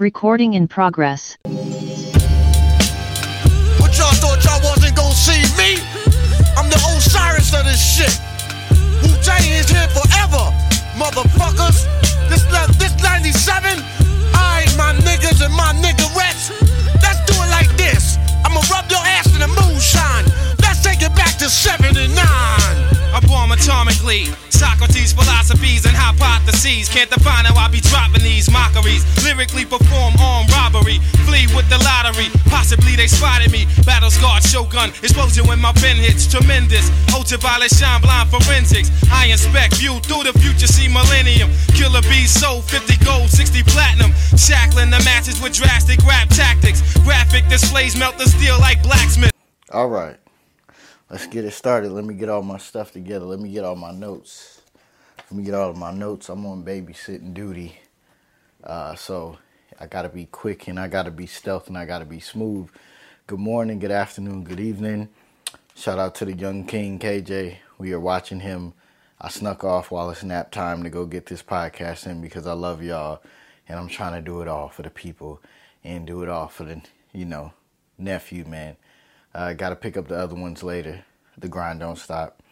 Recording in progress. What y'all thought y'all wasn't gonna see me? I'm the Osiris of this shit. Wu Tang is here forever, motherfuckers. This this 97. I ain't my niggas and my niggerettes. Let's do it like this. I'ma rub your ass in the moonshine. Let's take it back to 79. I bomb atomically. Socrates' philosophies and hypotheses. Can't define how I be dropping these mockeries. Lyrically perform armed robbery. Flee with the lottery. Possibly they spotted me. Battle scarred shogun. Explosion when my pen hits. Tremendous. Ultraviolet shine blind forensics. I inspect view through the future. See millennium. Killer bees sold 50 gold, 60 platinum. Shackling the masses with drastic rap tactics. Graphic displays melt the steel like blacksmith. All right. Let's get it started. Let me get all my stuff together. Let me get all my notes. Let me get all of my notes. I'm on babysitting duty. Uh, so I got to be quick and I got to be stealth and I got to be smooth. Good morning, good afternoon, good evening. Shout out to the young king KJ. We are watching him. I snuck off while it's nap time to go get this podcast in because I love y'all and I'm trying to do it all for the people and do it all for the, you know, nephew, man. Uh, got to pick up the other ones later. The grind don't stop.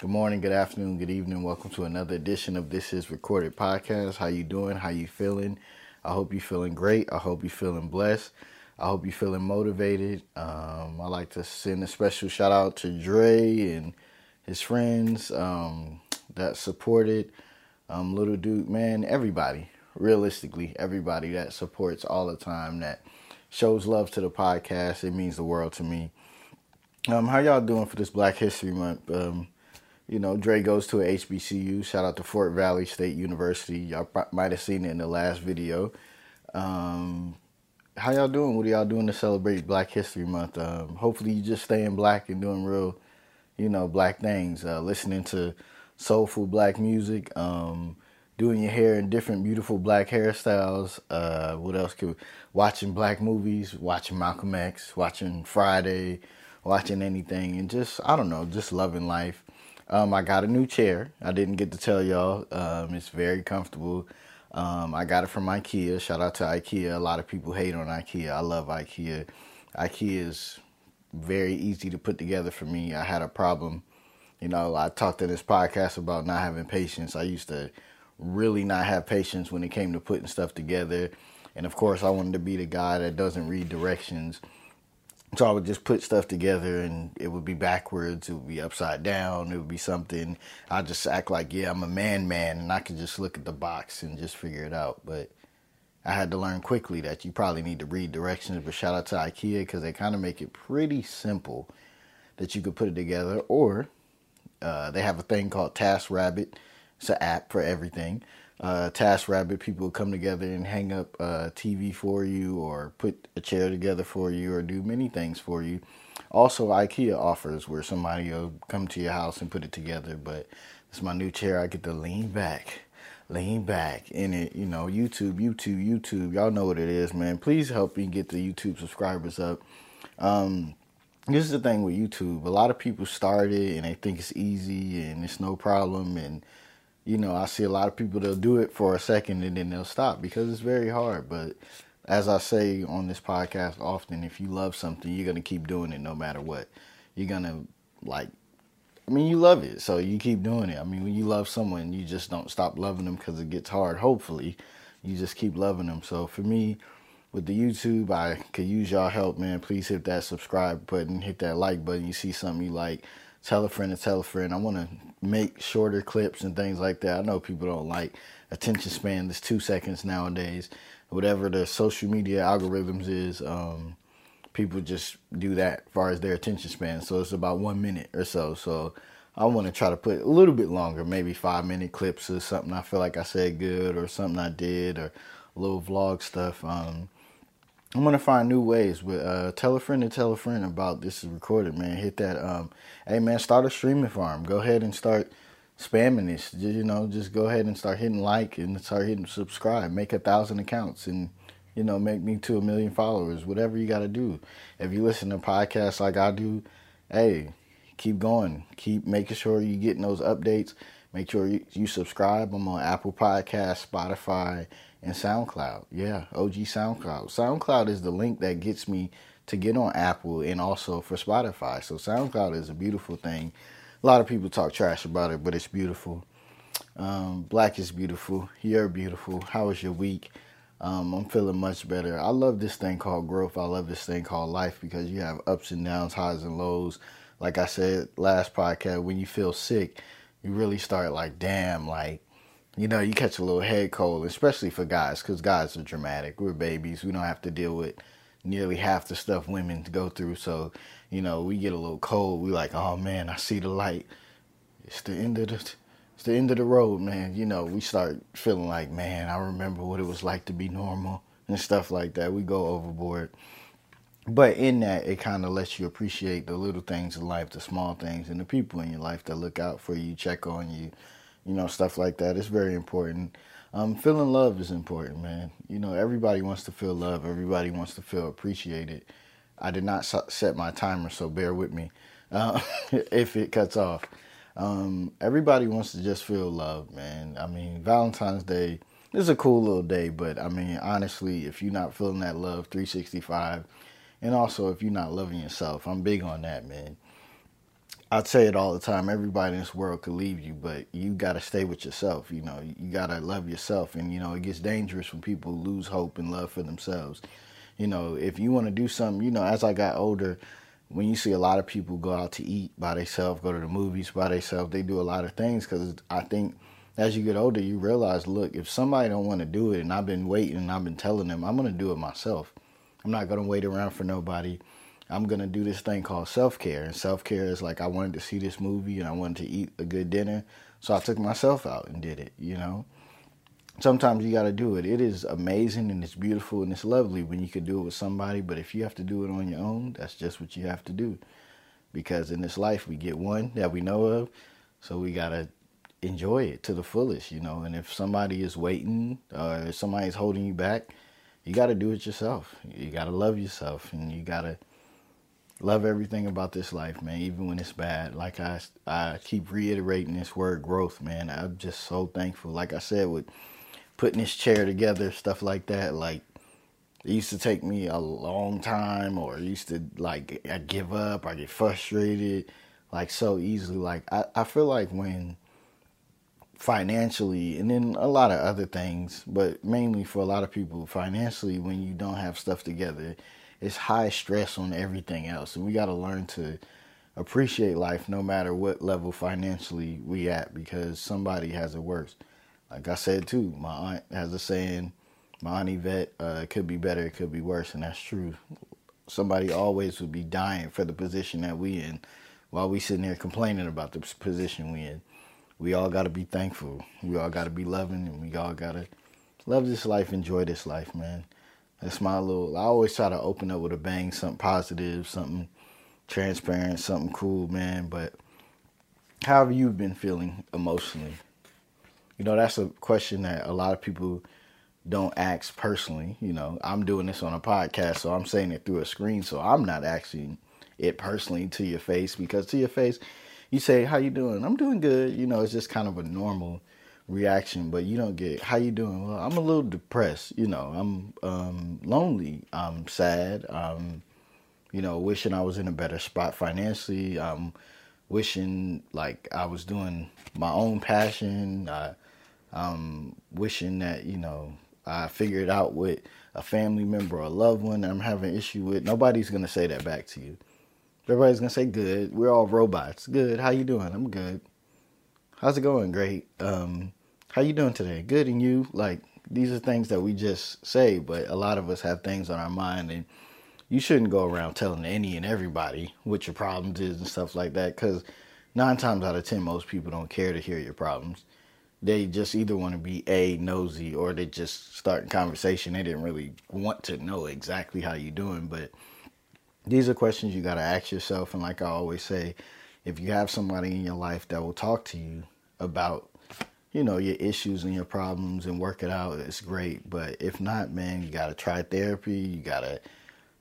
Good morning, good afternoon, good evening. Welcome to another edition of This Is Recorded Podcast. How you doing? How you feeling? I hope you're feeling great. I hope you're feeling blessed. I hope you're feeling motivated. Um, I like to send a special shout out to Dre and his friends um, that supported um, Little Duke. Man, everybody, realistically, everybody that supports all the time, that shows love to the podcast. It means the world to me. Um, how y'all doing for this Black History Month? Um, you know, Dre goes to a HBCU. Shout out to Fort Valley State University. Y'all might have seen it in the last video. Um, how y'all doing? What are y'all doing to celebrate Black History Month? Um, hopefully, you just staying black and doing real, you know, black things. Uh, listening to soulful black music. Um, doing your hair in different beautiful black hairstyles. Uh, what else could watching black movies, watching Malcolm X, watching Friday watching anything and just I don't know, just loving life. Um, I got a new chair. I didn't get to tell y'all. Um, it's very comfortable. Um, I got it from IKEA. Shout out to IKEA. A lot of people hate on IKEA. I love IKEA. IKEA is very easy to put together for me. I had a problem. You know, I talked in this podcast about not having patience. I used to really not have patience when it came to putting stuff together. And of course, I wanted to be the guy that doesn't read directions so I would just put stuff together and it would be backwards, it would be upside down, it would be something. I just act like, yeah, I'm a man man and I could just look at the box and just figure it out. But I had to learn quickly that you probably need to read directions. But shout out to IKEA because they kind of make it pretty simple that you could put it together. Or uh, they have a thing called TaskRabbit, it's an app for everything uh, Task Rabbit people come together and hang up a TV for you or put a chair together for you or do many things for you. Also, IKEA offers where somebody will come to your house and put it together. But it's my new chair. I get to lean back, lean back in it. You know, YouTube, YouTube, YouTube. Y'all know what it is, man. Please help me get the YouTube subscribers up. Um, this is the thing with YouTube. A lot of people start it and they think it's easy and it's no problem and you know, I see a lot of people they'll do it for a second and then they'll stop because it's very hard. But as I say on this podcast often, if you love something, you're gonna keep doing it no matter what. You're gonna like I mean, you love it, so you keep doing it. I mean, when you love someone, you just don't stop loving them because it gets hard. Hopefully, you just keep loving them. So for me, with the YouTube, I could use y'all help, man. Please hit that subscribe button, hit that like button. You see something you like, tell a friend and tell a friend. I want to make shorter clips and things like that. I know people don't like attention span that's two seconds nowadays. Whatever the social media algorithms is, um, people just do that as far as their attention span. So it's about one minute or so. So I want to try to put a little bit longer, maybe five minute clips or something I feel like I said good or something I did or a little vlog stuff. Um, I'm gonna find new ways. But uh, tell a friend and tell a friend about this is recorded, man. Hit that. Um, hey, man, start a streaming farm. Go ahead and start spamming this. You know, just go ahead and start hitting like and start hitting subscribe. Make a thousand accounts and you know make me to a million followers. Whatever you got to do. If you listen to podcasts like I do, hey, keep going. Keep making sure you're getting those updates. Make sure you, you subscribe. I'm on Apple Podcasts, Spotify and SoundCloud. Yeah, OG SoundCloud. SoundCloud is the link that gets me to get on Apple and also for Spotify. So SoundCloud is a beautiful thing. A lot of people talk trash about it, but it's beautiful. Um, Black is beautiful. You're beautiful. How was your week? Um, I'm feeling much better. I love this thing called growth. I love this thing called life because you have ups and downs, highs and lows. Like I said last podcast, when you feel sick, you really start like, damn, like, you know, you catch a little head cold, especially for guys, because guys are dramatic. We're babies. We don't have to deal with nearly half the stuff women go through. So, you know, we get a little cold. We like, oh man, I see the light. It's the end of the it's the end of the road, man. You know, we start feeling like, man, I remember what it was like to be normal and stuff like that. We go overboard. But in that, it kind of lets you appreciate the little things in life, the small things, and the people in your life that look out for you, check on you, you know, stuff like that. It's very important. Um, feeling love is important, man. You know, everybody wants to feel love. Everybody wants to feel appreciated. I did not set my timer, so bear with me uh, if it cuts off. Um, everybody wants to just feel love, man. I mean, Valentine's Day is a cool little day, but I mean, honestly, if you're not feeling that love 365, and also if you're not loving yourself, I'm big on that, man. I say it all the time. Everybody in this world could leave you, but you got to stay with yourself. You know, you got to love yourself. And, you know, it gets dangerous when people lose hope and love for themselves. You know, if you want to do something, you know, as I got older, when you see a lot of people go out to eat by themselves, go to the movies by themselves, they do a lot of things because I think as you get older, you realize, look, if somebody don't want to do it, and I've been waiting and I've been telling them, I'm going to do it myself. I'm not going to wait around for nobody. I'm gonna do this thing called self care. And self care is like I wanted to see this movie and I wanted to eat a good dinner, so I took myself out and did it. You know, sometimes you got to do it. It is amazing and it's beautiful and it's lovely when you can do it with somebody. But if you have to do it on your own, that's just what you have to do. Because in this life, we get one that we know of, so we gotta enjoy it to the fullest. You know, and if somebody is waiting or if somebody's holding you back, you got to do it yourself. You got to love yourself and you got to love everything about this life, man, even when it's bad. Like I, I keep reiterating this word growth, man. I'm just so thankful. Like I said, with putting this chair together, stuff like that, like it used to take me a long time or it used to like I give up, I get frustrated like so easily. Like I, I feel like when financially and then a lot of other things, but mainly for a lot of people, financially when you don't have stuff together, it's high stress on everything else, and we got to learn to appreciate life no matter what level financially we at because somebody has it worse. Like I said too, my aunt has a saying, my aunt Yvette, uh, it could be better, it could be worse, and that's true. Somebody always would be dying for the position that we in, while we sitting there complaining about the position we in. We all got to be thankful. We all got to be loving, and we all got to love this life, enjoy this life, man. That's my little. I always try to open up with a bang, something positive, something transparent, something cool, man. But how have you been feeling emotionally? You know, that's a question that a lot of people don't ask personally. You know, I'm doing this on a podcast, so I'm saying it through a screen, so I'm not asking it personally to your face because to your face, you say, "How you doing?" I'm doing good. You know, it's just kind of a normal reaction, but you don't get how you doing. Well, I'm a little depressed. You know, I'm um, lonely. I'm sad. I'm, you know, wishing I was in a better spot financially. I'm wishing like I was doing my own passion. I, I'm wishing that you know I figured out with a family member or a loved one that I'm having issue with. Nobody's gonna say that back to you. Everybody's gonna say good. We're all robots. Good. How you doing? I'm good. How's it going? Great. Um, how you doing today? Good, and you? Like these are things that we just say, but a lot of us have things on our mind, and you shouldn't go around telling any and everybody what your problems is and stuff like that, because nine times out of ten, most people don't care to hear your problems. They just either want to be a nosy or they just start a conversation. They didn't really want to know exactly how you're doing, but these are questions you got to ask yourself. And like I always say, if you have somebody in your life that will talk to you about you know your issues and your problems and work it out it's great but if not man you got to try therapy you got to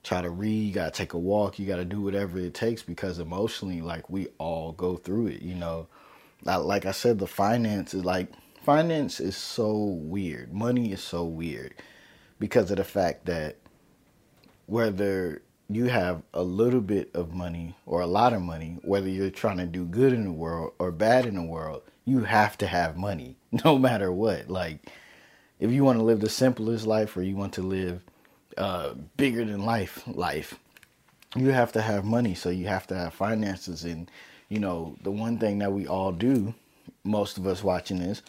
try to read you got to take a walk you got to do whatever it takes because emotionally like we all go through it you know like i said the finances like finance is so weird. Money is so weird because of the fact that whether you have a little bit of money or a lot of money, whether you're trying to do good in the world or bad in the world, you have to have money no matter what. Like, if you want to live the simplest life or you want to live uh, bigger than life life, you have to have money. So you have to have finances. And, you know, the one thing that we all do, most of us watching this,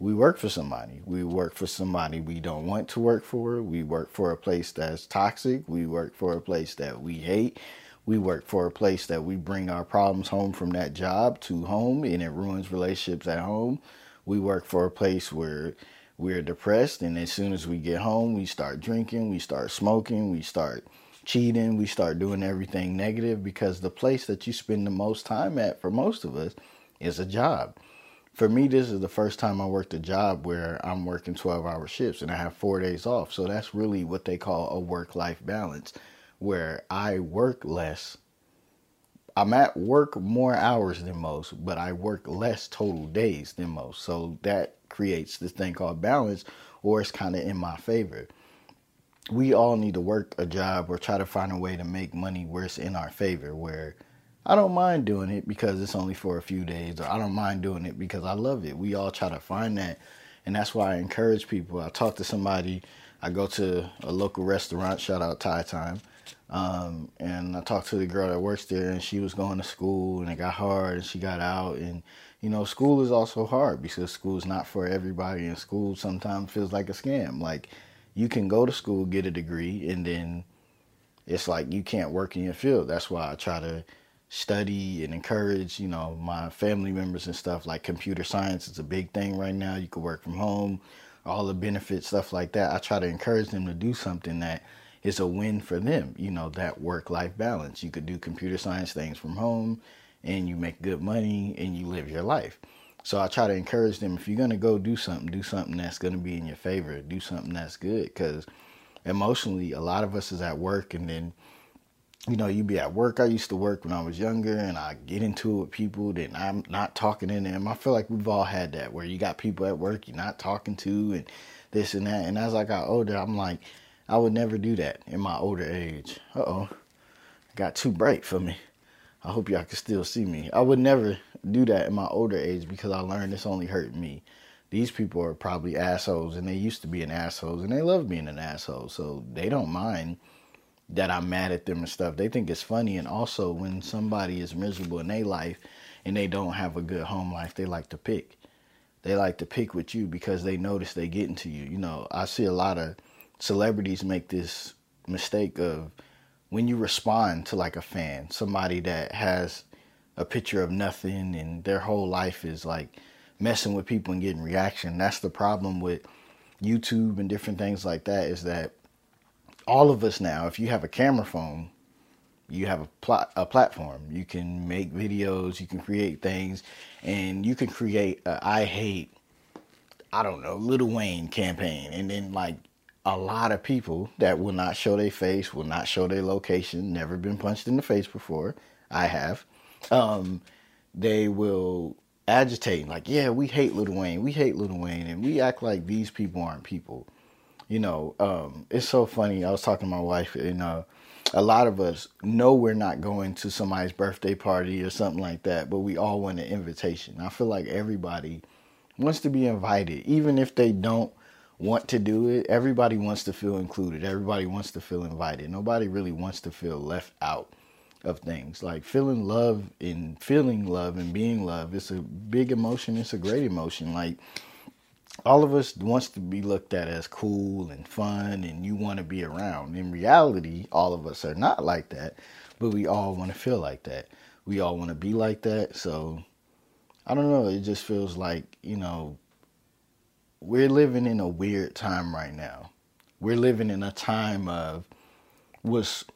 we work for somebody. We work for somebody we don't want to work for. We work for a place that's toxic. We work for a place that we hate. We work for a place that we bring our problems home from that job to home and it ruins relationships at home. We work for a place where we're depressed and as soon as we get home, we start drinking, we start smoking, we start cheating, we start doing everything negative because the place that you spend the most time at for most of us is a job for me, this is the first time I worked a job where I'm working 12 hour shifts and I have four days off. So that's really what they call a work life balance, where I work less. I'm at work more hours than most, but I work less total days than most. So that creates this thing called balance, or it's kind of in my favor. We all need to work a job or try to find a way to make money where it's in our favor, where I don't mind doing it because it's only for a few days, or I don't mind doing it because I love it. We all try to find that, and that's why I encourage people. I talk to somebody, I go to a local restaurant, shout out Thai Time, um, and I talked to the girl that works there, and she was going to school, and it got hard, and she got out, and you know, school is also hard because school is not for everybody, and school sometimes feels like a scam. Like you can go to school, get a degree, and then it's like you can't work in your field. That's why I try to study and encourage, you know, my family members and stuff. Like computer science is a big thing right now. You can work from home, all the benefits, stuff like that. I try to encourage them to do something that is a win for them, you know, that work life balance. You could do computer science things from home and you make good money and you live your life. So I try to encourage them if you're going to go do something, do something that's going to be in your favor, do something that's good because emotionally a lot of us is at work and then you know, you be at work. I used to work when I was younger, and I get into it with people that I'm not talking to them. I feel like we've all had that, where you got people at work you're not talking to, and this and that. And as I got older, I'm like, I would never do that in my older age. Uh oh, got too bright for me. I hope y'all can still see me. I would never do that in my older age because I learned it's only hurt me. These people are probably assholes, and they used to be an assholes, and they love being an asshole, so they don't mind that I'm mad at them and stuff. They think it's funny. And also, when somebody is miserable in their life and they don't have a good home life, they like to pick. They like to pick with you because they notice they get into you. You know, I see a lot of celebrities make this mistake of when you respond to like a fan, somebody that has a picture of nothing and their whole life is like messing with people and getting reaction. That's the problem with YouTube and different things like that is that all of us now, if you have a camera phone, you have a, pl- a platform. You can make videos, you can create things, and you can create a I hate, I don't know, Lil Wayne campaign. And then, like, a lot of people that will not show their face, will not show their location, never been punched in the face before. I have. Um, they will agitate, like, yeah, we hate Lil Wayne, we hate Lil Wayne, and we act like these people aren't people you know, um, it's so funny. I was talking to my wife, and uh, a lot of us know we're not going to somebody's birthday party or something like that, but we all want an invitation. I feel like everybody wants to be invited, even if they don't want to do it. Everybody wants to feel included. Everybody wants to feel invited. Nobody really wants to feel left out of things. Like feeling love and feeling love and being love. It's a big emotion. It's a great emotion. Like all of us wants to be looked at as cool and fun and you want to be around. In reality, all of us are not like that, but we all want to feel like that. We all want to be like that. So I don't know, it just feels like, you know, we're living in a weird time right now. We're living in a time of what's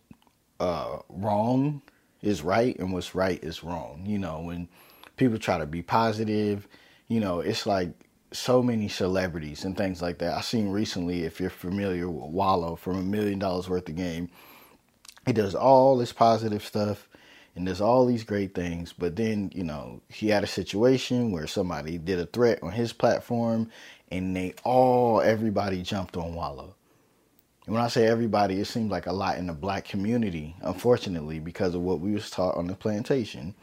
uh, wrong is right and what's right is wrong. You know, when people try to be positive, you know, it's like so many celebrities and things like that. I seen recently, if you're familiar with Wallo from a million dollars worth of game, he does all this positive stuff and does all these great things. But then, you know, he had a situation where somebody did a threat on his platform and they all, everybody jumped on Wallo. And when I say everybody, it seems like a lot in the black community, unfortunately, because of what we was taught on the plantation,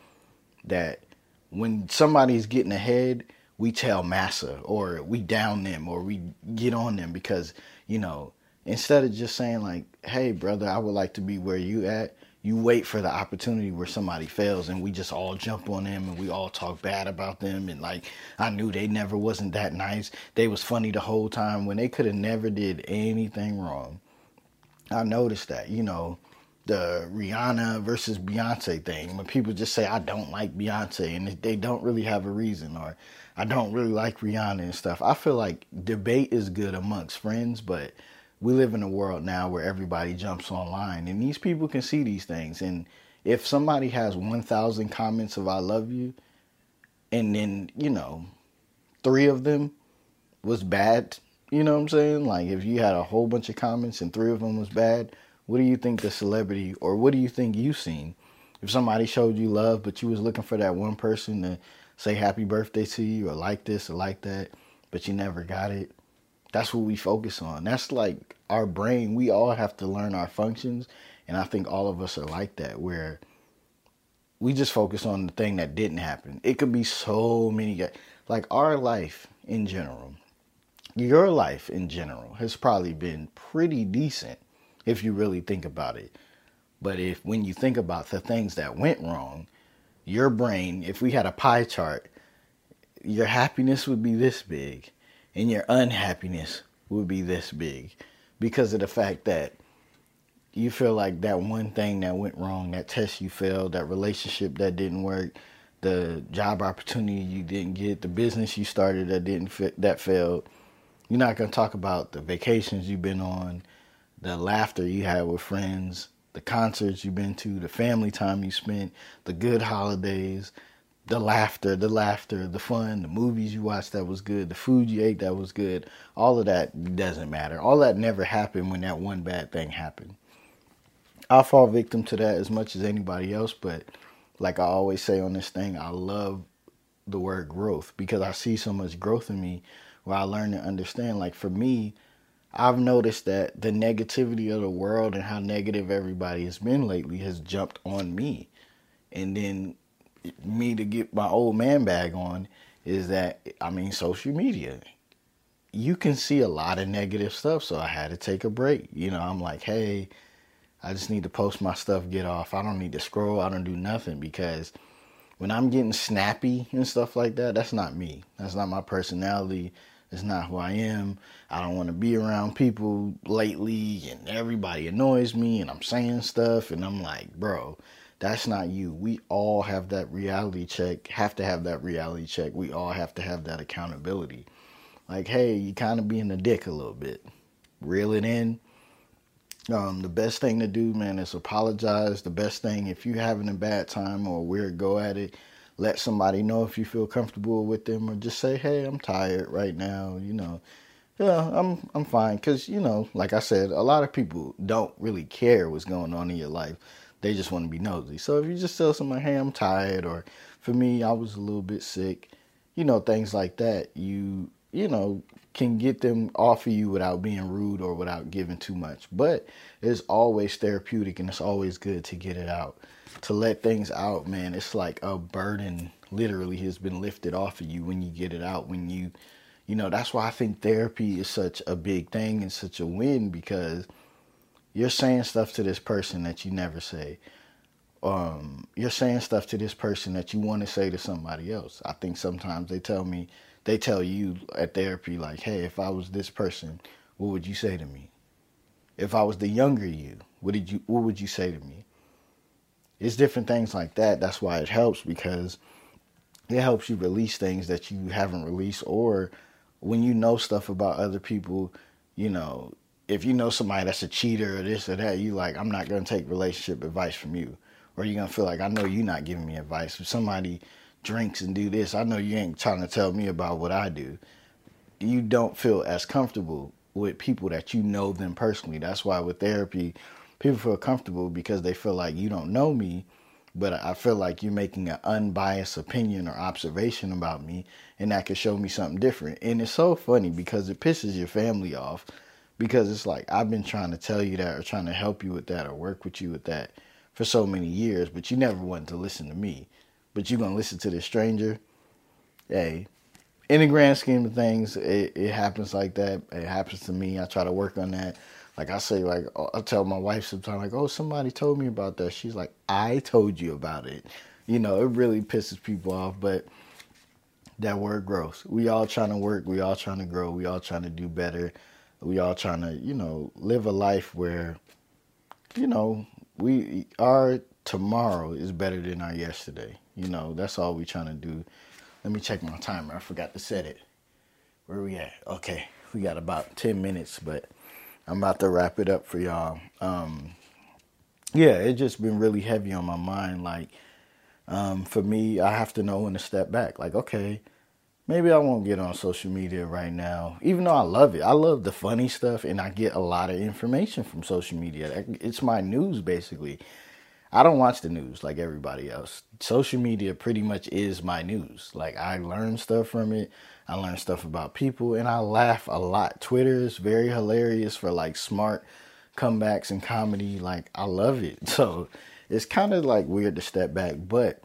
that when somebody's getting ahead, we tell massa or we down them or we get on them because, you know, instead of just saying like, hey brother, I would like to be where you at, you wait for the opportunity where somebody fails and we just all jump on them and we all talk bad about them and like I knew they never wasn't that nice. They was funny the whole time when they could have never did anything wrong. I noticed that, you know, the Rihanna versus Beyonce thing when people just say I don't like Beyonce and they don't really have a reason or I don't really like Rihanna and stuff. I feel like debate is good amongst friends, but we live in a world now where everybody jumps online and these people can see these things and if somebody has 1000 comments of i love you and then you know three of them was bad you know what i'm saying like if you had a whole bunch of comments and three of them was bad what do you think the celebrity or what do you think you've seen if somebody showed you love but you was looking for that one person to say happy birthday to you or like this or like that but you never got it that's what we focus on. That's like our brain. We all have to learn our functions. And I think all of us are like that, where we just focus on the thing that didn't happen. It could be so many, like our life in general, your life in general has probably been pretty decent if you really think about it. But if when you think about the things that went wrong, your brain, if we had a pie chart, your happiness would be this big and your unhappiness would be this big because of the fact that you feel like that one thing that went wrong, that test you failed, that relationship that didn't work, the job opportunity you didn't get, the business you started that didn't fit, that failed. You're not going to talk about the vacations you've been on, the laughter you had with friends, the concerts you've been to, the family time you spent, the good holidays, the laughter, the laughter, the fun, the movies you watched that was good, the food you ate that was good, all of that doesn't matter. All that never happened when that one bad thing happened. I fall victim to that as much as anybody else, but like I always say on this thing, I love the word growth because I see so much growth in me where I learn to understand. Like for me, I've noticed that the negativity of the world and how negative everybody has been lately has jumped on me. And then me to get my old man bag on is that I mean social media. You can see a lot of negative stuff, so I had to take a break. You know, I'm like, hey, I just need to post my stuff, get off. I don't need to scroll. I don't do nothing because when I'm getting snappy and stuff like that, that's not me. That's not my personality. It's not who I am. I don't want to be around people lately and everybody annoys me and I'm saying stuff and I'm like, bro, that's not you. We all have that reality check, have to have that reality check. We all have to have that accountability. Like, hey, you kind of being a dick a little bit. Reel it in. Um, the best thing to do, man, is apologize. The best thing, if you're having a bad time or a weird go at it, let somebody know if you feel comfortable with them, or just say, "Hey, I'm tired right now." You know, yeah, I'm I'm fine. Cause you know, like I said, a lot of people don't really care what's going on in your life. They just want to be nosy. So if you just tell somebody, hey, I'm tired, or for me, I was a little bit sick, you know, things like that, you, you know, can get them off of you without being rude or without giving too much. But it's always therapeutic and it's always good to get it out. To let things out, man, it's like a burden literally has been lifted off of you when you get it out. When you, you know, that's why I think therapy is such a big thing and such a win because you're saying stuff to this person that you never say. Um, you're saying stuff to this person that you want to say to somebody else. I think sometimes they tell me, they tell you at therapy, like, hey, if I was this person, what would you say to me? If I was the younger you, what did you what would you say to me? It's different things like that. That's why it helps because it helps you release things that you haven't released or when you know stuff about other people, you know, if you know somebody that's a cheater or this or that, you like, I'm not gonna take relationship advice from you. Or you're gonna feel like I know you're not giving me advice. If somebody drinks and do this, I know you ain't trying to tell me about what I do. You don't feel as comfortable with people that you know them personally. That's why with therapy, people feel comfortable because they feel like you don't know me, but I feel like you're making an unbiased opinion or observation about me, and that could show me something different. And it's so funny because it pisses your family off because it's like I've been trying to tell you that or trying to help you with that or work with you with that for so many years, but you never wanted to listen to me. But you're gonna listen to this stranger. Hey, in the grand scheme of things, it, it happens like that. It happens to me. I try to work on that. Like I say, like uh, I tell my wife sometimes, like, "Oh, somebody told me about that." She's like, "I told you about it." You know, it really pisses people off, but that word grows. We all trying to work. We all trying to grow. We all trying to do better. We all trying to, you know, live a life where, you know, we our tomorrow is better than our yesterday. You know, that's all we trying to do. Let me check my timer. I forgot to set it. Where we at? Okay, we got about ten minutes, but I'm about to wrap it up for y'all. Um, yeah, it's just been really heavy on my mind. Like, um, for me, I have to know when to step back. Like, okay, maybe I won't get on social media right now, even though I love it. I love the funny stuff, and I get a lot of information from social media. It's my news, basically. I don't watch the news like everybody else. Social media pretty much is my news. Like I learn stuff from it. I learn stuff about people and I laugh a lot. Twitter is very hilarious for like smart comebacks and comedy. Like I love it. So it's kind of like weird to step back, but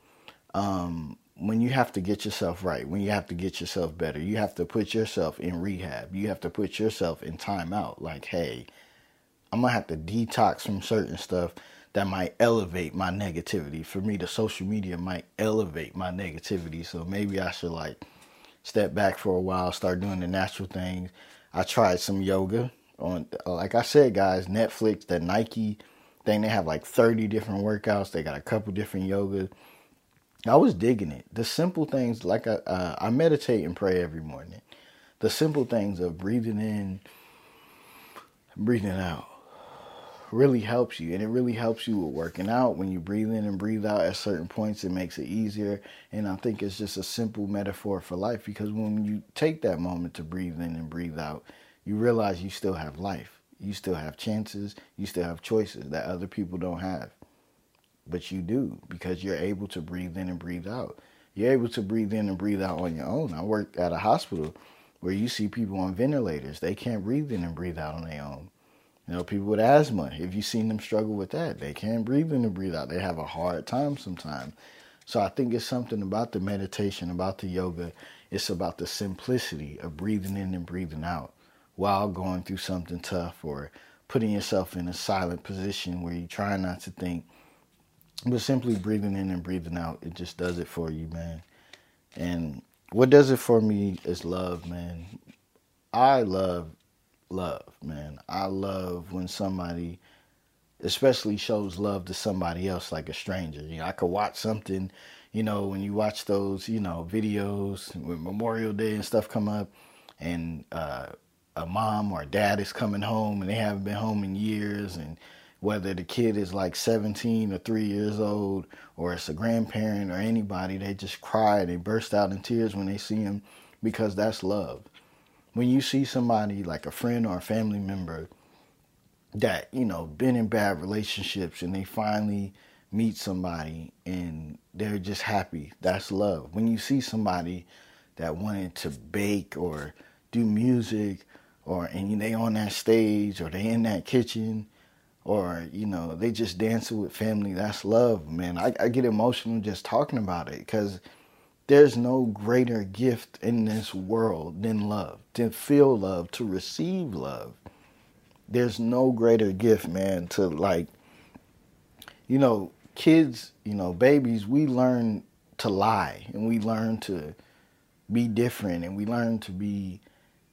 um, when you have to get yourself right, when you have to get yourself better, you have to put yourself in rehab. You have to put yourself in timeout. Like, hey, I'm gonna have to detox from certain stuff that might elevate my negativity. For me, the social media might elevate my negativity. So maybe I should like step back for a while, start doing the natural things. I tried some yoga on, like I said, guys, Netflix, the Nike thing, they have like 30 different workouts. They got a couple different yogas. I was digging it. The simple things, like I, uh, I meditate and pray every morning. The simple things of breathing in, breathing out really helps you and it really helps you with working out. When you breathe in and breathe out at certain points it makes it easier. And i think it's just a simple metaphor for life because when you take that moment to breathe in and breathe out you realize you still have life. You still have chances. You still have choices that other people don't have. But you do because you're able to breathe in and breathe out. You're able to breathe in and breathe out on your own. I work at a hospital where you see people on ventilators. They can't breathe in and breathe out on their own you know, people with asthma, if you've seen them struggle with that, they can't breathe in and breathe out. They have a hard time sometimes. So I think it's something about the meditation, about the yoga. It's about the simplicity of breathing in and breathing out while going through something tough or putting yourself in a silent position where you try not to think. But simply breathing in and breathing out, it just does it for you, man. And what does it for me is love, man. I love love, man. I love when somebody especially shows love to somebody else like a stranger. You know, I could watch something, you know, when you watch those, you know, videos when Memorial Day and stuff come up and uh, a mom or a dad is coming home and they haven't been home in years and whether the kid is like 17 or 3 years old or it's a grandparent or anybody they just cry they burst out in tears when they see him because that's love when you see somebody like a friend or a family member that you know been in bad relationships and they finally meet somebody and they're just happy that's love. When you see somebody that wanted to bake or do music or and they on that stage or they in that kitchen or you know they just dancing with family that's love man. I, I get emotional just talking about it because there's no greater gift in this world than love, to feel love, to receive love. There's no greater gift, man, to like, you know, kids, you know, babies, we learn to lie and we learn to be different and we learn to be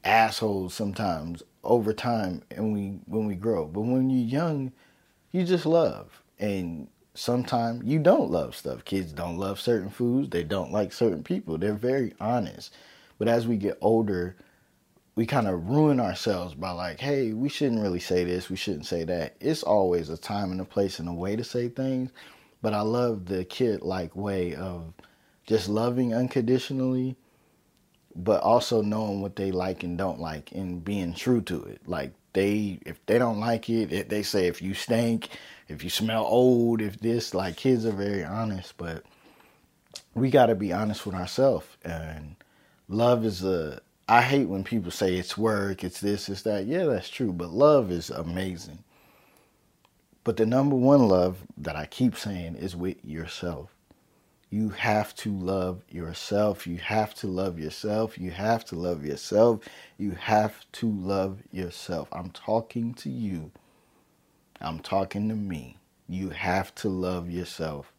assholes sometimes over time and we when we grow. But when you're young, you just love and sometimes you don't love stuff. Kids don't love certain foods, they don't like certain people. They're very honest. But as we get older, we kind of ruin ourselves by like, hey, we shouldn't really say this, we shouldn't say that. It's always a time and a place and a way to say things. But I love the kid like way of just loving unconditionally, but also knowing what they like and don't like and being true to it. Like they if they don't like it, they say if you stink, if you smell old, if this, like kids are very honest, but we got to be honest with ourselves. And love is a, I hate when people say it's work, it's this, it's that. Yeah, that's true, but love is amazing. But the number one love that I keep saying is with yourself. You have to love yourself. You have to love yourself. You have to love yourself. You have to love yourself. I'm talking to you. I'm talking to me. You have to love yourself.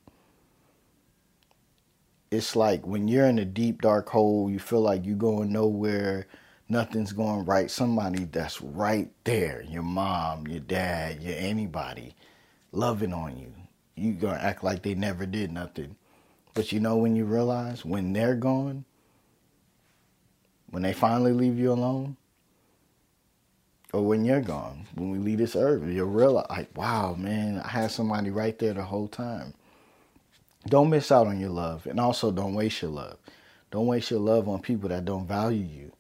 It's like when you're in a deep, dark hole, you feel like you're going nowhere, nothing's going right. Somebody that's right there, your mom, your dad, your anybody, loving on you. You're going to act like they never did nothing but you know when you realize when they're gone, when they finally leave you alone, or when you're gone, when we leave this earth, you'll realize, like, wow, man, I had somebody right there the whole time. Don't miss out on your love, and also don't waste your love. Don't waste your love on people that don't value you.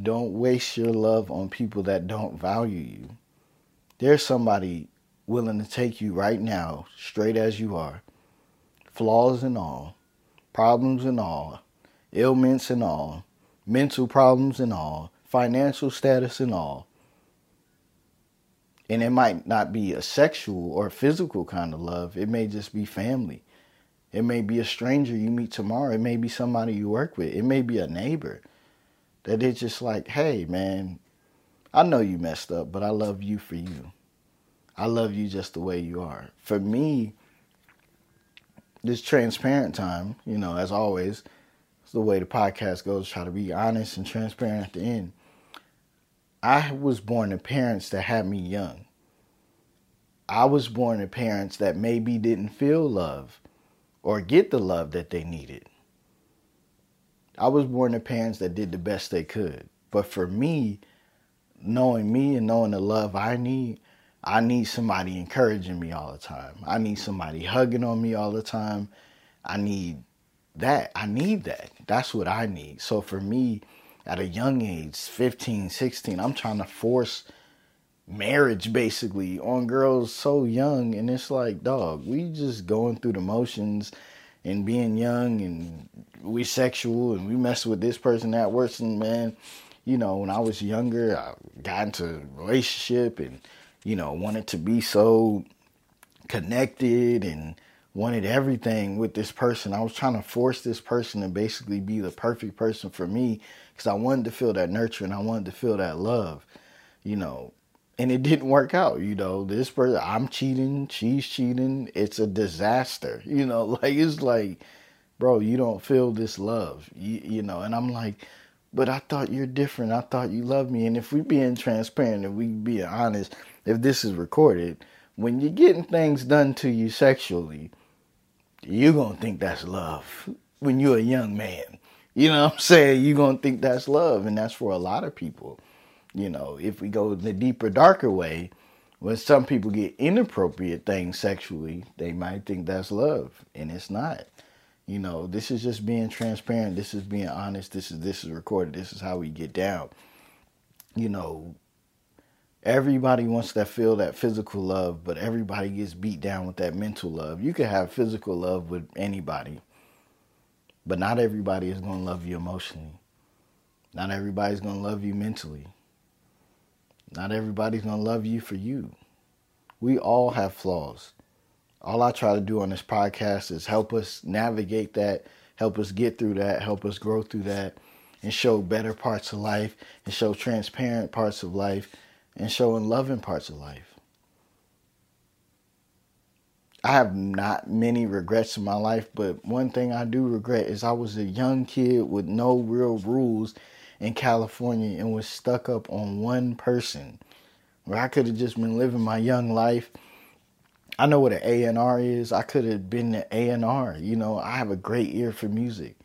Don't waste your love on people that don't value you. There's somebody willing to take you right now, straight as you are, flaws and all, problems and all, ailments and all, mental problems and all, financial status and all. And it might not be a sexual or physical kind of love, it may just be family. It may be a stranger you meet tomorrow. It may be somebody you work with. It may be a neighbor that it's just like, hey, man, I know you messed up, but I love you for you. I love you just the way you are. For me, this transparent time, you know, as always, it's the way the podcast goes, try to be honest and transparent at the end. I was born to parents that had me young. I was born to parents that maybe didn't feel love or get the love that they needed. I was born to parents that did the best they could. But for me, knowing me and knowing the love I need, I need somebody encouraging me all the time. I need somebody hugging on me all the time. I need that. I need that. That's what I need. So for me, at a young age, 15, 16, I'm trying to force marriage basically on girls so young. And it's like, dog, we just going through the motions and being young and we sexual and we mess with this person, that person, man. You know, when I was younger, I got into a relationship and you know, wanted to be so connected and wanted everything with this person. I was trying to force this person to basically be the perfect person for me because I wanted to feel that nurture and I wanted to feel that love, you know. And it didn't work out, you know. This person, I'm cheating, she's cheating. It's a disaster, you know. Like it's like, bro, you don't feel this love, you, you know. And I'm like, but I thought you're different. I thought you loved me. And if we being transparent and we being honest, if this is recorded, when you're getting things done to you sexually, you're going to think that's love when you're a young man. You know what I'm saying? You're going to think that's love. And that's for a lot of people. You know, if we go the deeper, darker way, when some people get inappropriate things sexually, they might think that's love. And it's not. You know, this is just being transparent. This is being honest. This is this is recorded. This is how we get down. You know, everybody wants to feel that physical love, but everybody gets beat down with that mental love. You can have physical love with anybody, but not everybody is going to love you emotionally. Not everybody's going to love you mentally. Not everybody's going to love you for you. We all have flaws. All I try to do on this podcast is help us navigate that, help us get through that, help us grow through that, and show better parts of life and show transparent parts of life and showing loving parts of life. I have not many regrets in my life, but one thing I do regret is I was a young kid with no real rules in California and was stuck up on one person where I could have just been living my young life. I know what an A&R is. I could have been an A&R. You know, I have a great ear for music.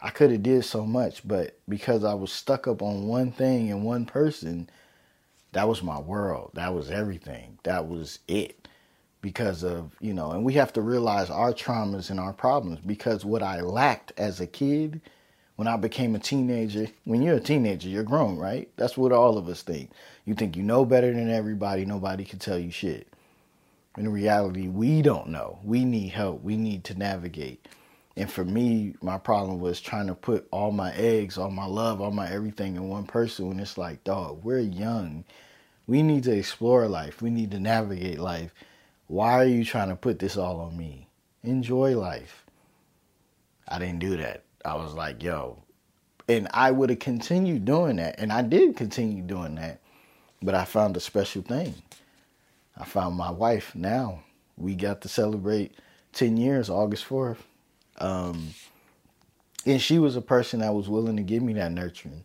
I could have did so much, but because I was stuck up on one thing and one person, that was my world. That was everything. That was it. Because of, you know, and we have to realize our traumas and our problems because what I lacked as a kid When I became a teenager, when you're a teenager, you're grown, right? That's what all of us think. You think you know better than everybody, nobody can tell you shit. In reality, we don't know. We need help. We need to navigate. And for me, my problem was trying to put all my eggs, all my love, all my everything in one person when it's like, dog, we're young. We need to explore life. We need to navigate life. Why are you trying to put this all on me? Enjoy life. I didn't do that. I was like, yo. And I would have continued doing that. And I did continue doing that. But I found a special thing. I found my wife now. We got to celebrate 10 years, August 4th. Um, and she was a person that was willing to give me that nurturing.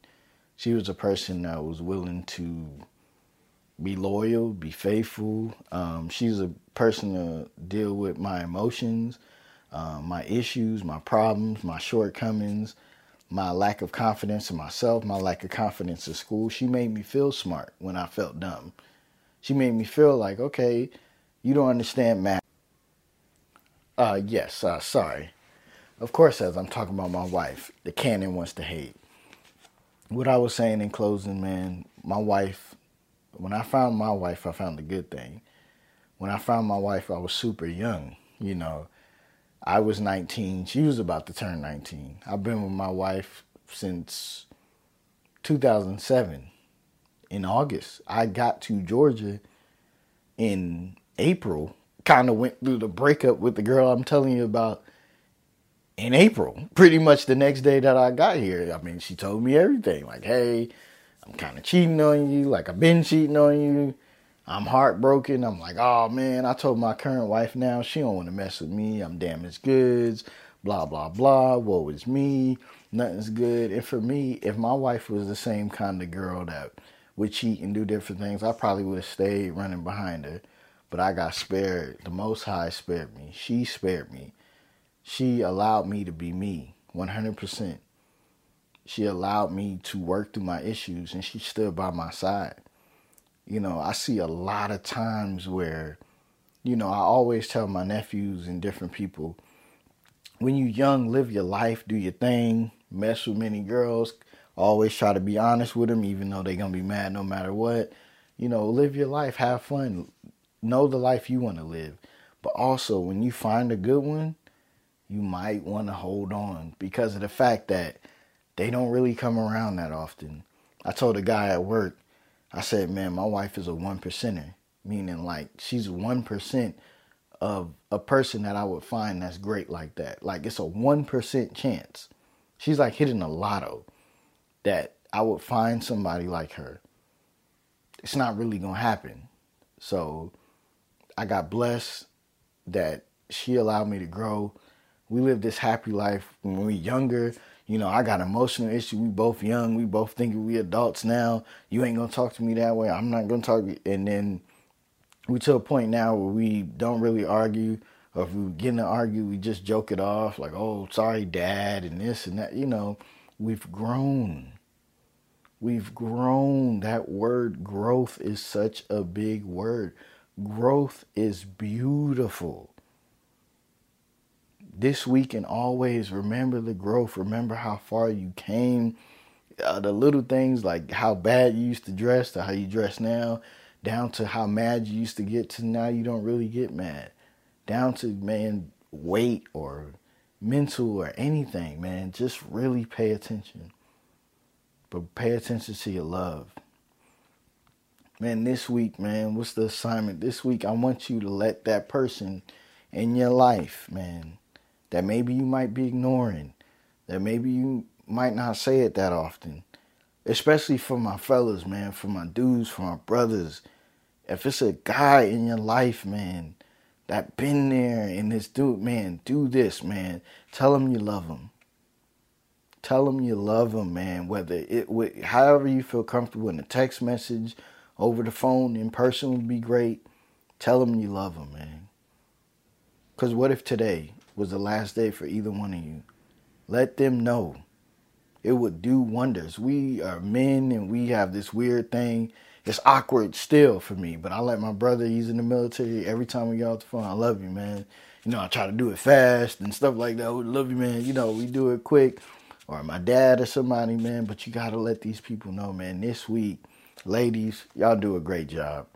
She was a person that was willing to be loyal, be faithful. Um, she's a person to deal with my emotions, um, my issues, my problems, my shortcomings, my lack of confidence in myself, my lack of confidence in school. She made me feel smart when I felt dumb. She made me feel like, okay, you don't understand math. Uh, yes, uh, sorry. Of course, as I'm talking about my wife, the canon wants to hate. What I was saying in closing, man, my wife, when I found my wife, I found a good thing. When I found my wife, I was super young. You know, I was 19. She was about to turn 19. I've been with my wife since 2007 in August. I got to Georgia in April. Kind of went through the breakup with the girl I'm telling you about in April, pretty much the next day that I got here. I mean, she told me everything. Like, hey, I'm kind of cheating on you. Like, I've been cheating on you. I'm heartbroken. I'm like, oh man, I told my current wife now she don't want to mess with me. I'm damaged goods. Blah blah blah. Woe is me. Nothing's good. And for me, if my wife was the same kind of girl that would cheat and do different things, I probably would have stayed running behind her. But I got spared. The Most High spared me. She spared me she allowed me to be me 100%. She allowed me to work through my issues and she stood by my side. You know, I see a lot of times where, you know, I always tell my nephews and different people when you're young, live your life, do your thing, mess with many girls, always try to be honest with them, even though they're going to be mad no matter what. You know, live your life, have fun, know the life you want to live. But also, when you find a good one, you might want to hold on because of the fact that they don't really come around that often. I told a guy at work, I said, man, my wife is a one percenter, meaning like she's one percent of a person that I would find that's great like that. Like it's a one percent chance. She's like hitting a lotto that I would find somebody like her. It's not really gonna happen. So I got blessed that she allowed me to grow we live this happy life when we younger. You know, I got emotional issue. We both young. We both think we adults now. You ain't gonna talk to me that way. I'm not gonna talk. And then we to a point now where we don't really argue, or if we get to argue, we just joke it off, like, "Oh, sorry, Dad," and this and that. You know, we've grown. We've grown. That word growth is such a big word. Growth is beautiful this week and always remember the growth. Remember how far you came. Uh, the little things like how bad you used to dress to how you dress now, down to how mad you used to get to now you don't really get mad, down to man weight or mental or anything, man. Just really pay attention. But pay attention to your love. Man, this week, man, what's the assignment? This week, I want you to let that person in your life, man, that maybe you might be ignoring, that maybe you might not say it that often. Especially for my fellas, man, for my dudes, for my brothers. If it's a guy in your life, man, that been there and this dude, man, do this, man. Tell him you love him. Tell him you love him, man. Whether it, however you feel comfortable in a text message, over the phone, in person would be great. Tell him you love him, man. Cause what if today was the last day for either one of you. Let them know. It would do wonders. We are men and we have this weird thing. It's awkward still for me, but I let my brother, he's in the military. Every time we get off the phone, I love you, man. You know, I try to do it fast and stuff like that. We love you, man. You know, we do it quick. or my dad or somebody, man. But you gotta let these people know, man. This week, ladies, y'all do a great job.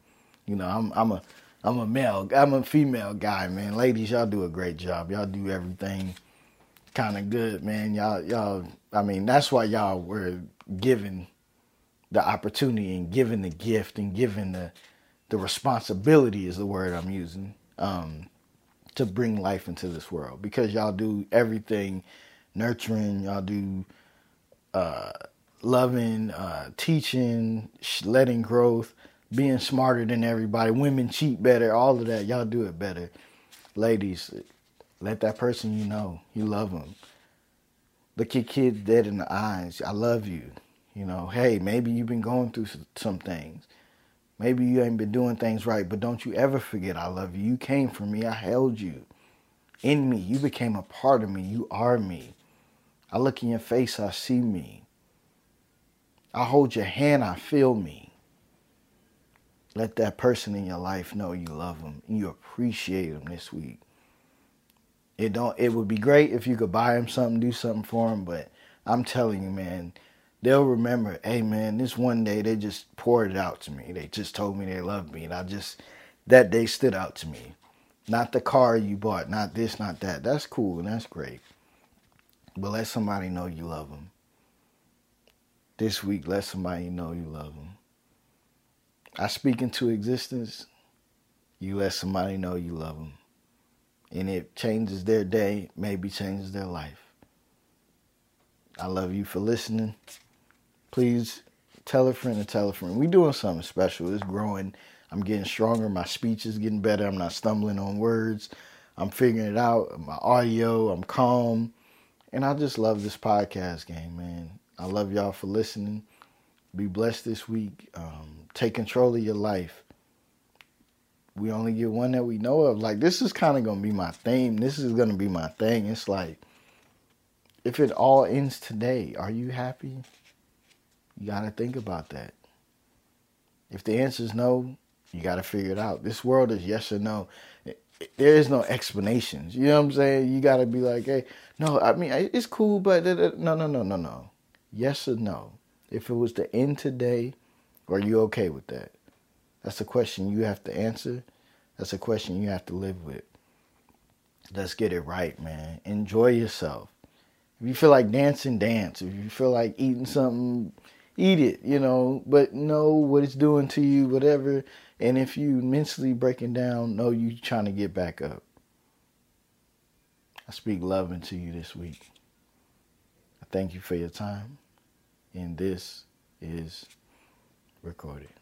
You know, I'm I'm a I'm a male, I'm a female guy, man. Ladies, y'all do a great job. Y'all do everything kind of good, man. Y'all y'all. I mean, that's why y'all were given the opportunity and given the gift and given the the responsibility is the word I'm using um, to bring life into this world because y'all do everything nurturing, y'all do uh, loving, uh, teaching, letting growth, being smarter than everybody. Women cheat better, all of that. Y'all do it better. Ladies, let that person you know, you love them. Look your kids dead in the eyes. I love you. You know, hey, maybe you've been going through some things. Maybe you ain't been doing things right, but don't you ever forget I love you. You came for me. I held you in me. You became a part of me. You are me. I look in your face, I see me. I hold your hand, I feel me. Let that person in your life know you love them and you appreciate them this week. It don't. It would be great if you could buy them something, do something for them, but I'm telling you, man, they'll remember, hey man, this one day they just poured it out to me. They just told me they loved me. And I just, that day stood out to me. Not the car you bought, not this, not that. That's cool and that's great. But let somebody know you love them. This week, let somebody know you love them. I speak into existence. You let somebody know you love them. And it changes their day, maybe changes their life. I love you for listening please tell a friend and tell a friend. We doing something special. It's growing. I'm getting stronger. My speech is getting better. I'm not stumbling on words. I'm figuring it out. My audio, I'm calm. And I just love this podcast game, man. I love y'all for listening. Be blessed this week. Um, take control of your life. We only get one that we know of. Like, this is kind of going to be my theme. This is going to be my thing. It's like, if it all ends today, are you happy? You got to think about that. If the answer is no, you got to figure it out. This world is yes or no. There is no explanations. You know what I'm saying? You got to be like, hey, no, I mean, it's cool, but no, no, no, no, no. Yes or no. If it was to end today, are you okay with that? That's a question you have to answer. That's a question you have to live with. Let's get it right, man. Enjoy yourself. If you feel like dancing, dance. If you feel like eating something, eat it, you know, but know what it's doing to you, whatever. And if you mentally breaking down, know you trying to get back up. I speak love into you this week. I thank you for your time. And this is recorded.